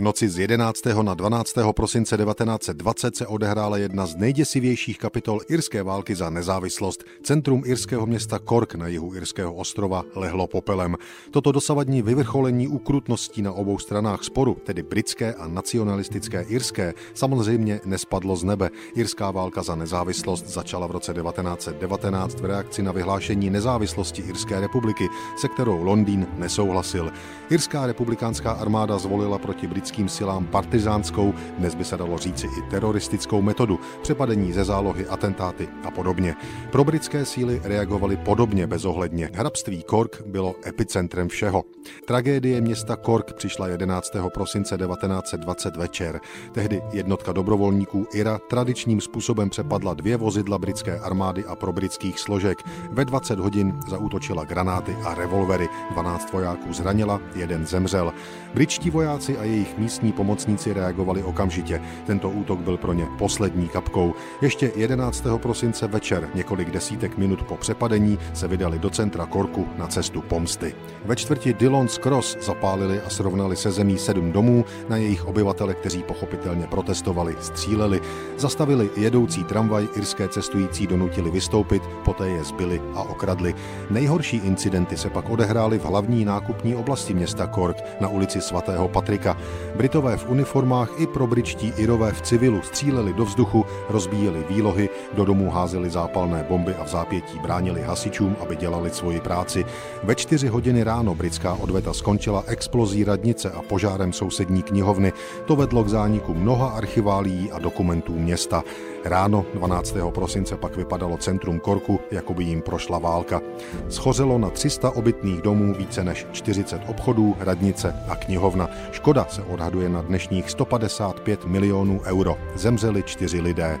noci z 11. na 12. prosince 1920 se odehrála jedna z nejděsivějších kapitol irské války za nezávislost. Centrum irského města Cork na jihu irského ostrova lehlo popelem. Toto dosavadní vyvrcholení ukrutností na obou stranách sporu, tedy britské a nacionalistické irské, samozřejmě nespadlo z nebe. Irská válka za nezávislost začala v roce 1919 v reakci na vyhlášení nezávislosti Irské republiky, se kterou Londýn nesouhlasil. Irská republikánská armáda zvolila proti britským silám partizánskou, dnes by se dalo říci i teroristickou metodu, přepadení ze zálohy, atentáty a podobně. Pro britské síly reagovaly podobně bezohledně. Hrabství Cork bylo epicentrem všeho. Tragédie města Cork přišla 11. prosince 1920 večer. Tehdy jednotka dobrovolníků IRA tradičním způsobem přepadla dvě vozidla britské armády a pro britských složek. Ve 20 hodin zaútočila granáty a revolvery. 12 vojáků zranila, jeden zemřel. Britští vojáci a jejich místní pomocníci reagovali okamžitě. Tento útok byl pro ně poslední kapkou. Ještě 11. prosince večer, několik desítek minut po přepadení, se vydali do centra Korku na cestu pomsty. Ve čtvrti Dillon's Cross zapálili a srovnali se zemí sedm domů, na jejich obyvatele, kteří pochopitelně protestovali, stříleli, zastavili jedoucí tramvaj, irské cestující donutili vystoupit, poté je zbyli a okradli. Nejhorší incidenty se pak odehrály v hlavní nákupní oblasti města Cork na ulici svatého Patrika. Britové v uniformách i pro britští Irové v civilu stříleli do vzduchu, rozbíjeli výlohy, do domů házeli zápalné bomby a v zápětí bránili hasičům, aby dělali svoji práci. Ve čtyři hodiny ráno britská odveta skončila explozí radnice a požárem sousední knihovny. To vedlo k zániku mnoha archiválií a dokumentů města. Ráno 12. prosince pak vypadalo centrum Korku, jako by jim prošla válka. Schořelo na 300 obytných domů více než 40 obchodů, radnice a knihovna. Škoda se odhaduje na dnešních 155 milionů euro. Zemřeli čtyři lidé.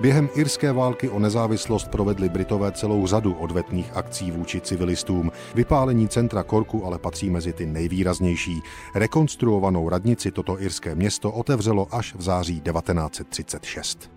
Během irské války o nezávislost provedli Britové celou řadu odvetných akcí vůči civilistům. Vypálení centra Korku ale patří mezi ty nejvýraznější. Rekonstruovanou radnici toto irské město otevřelo až v září 1936.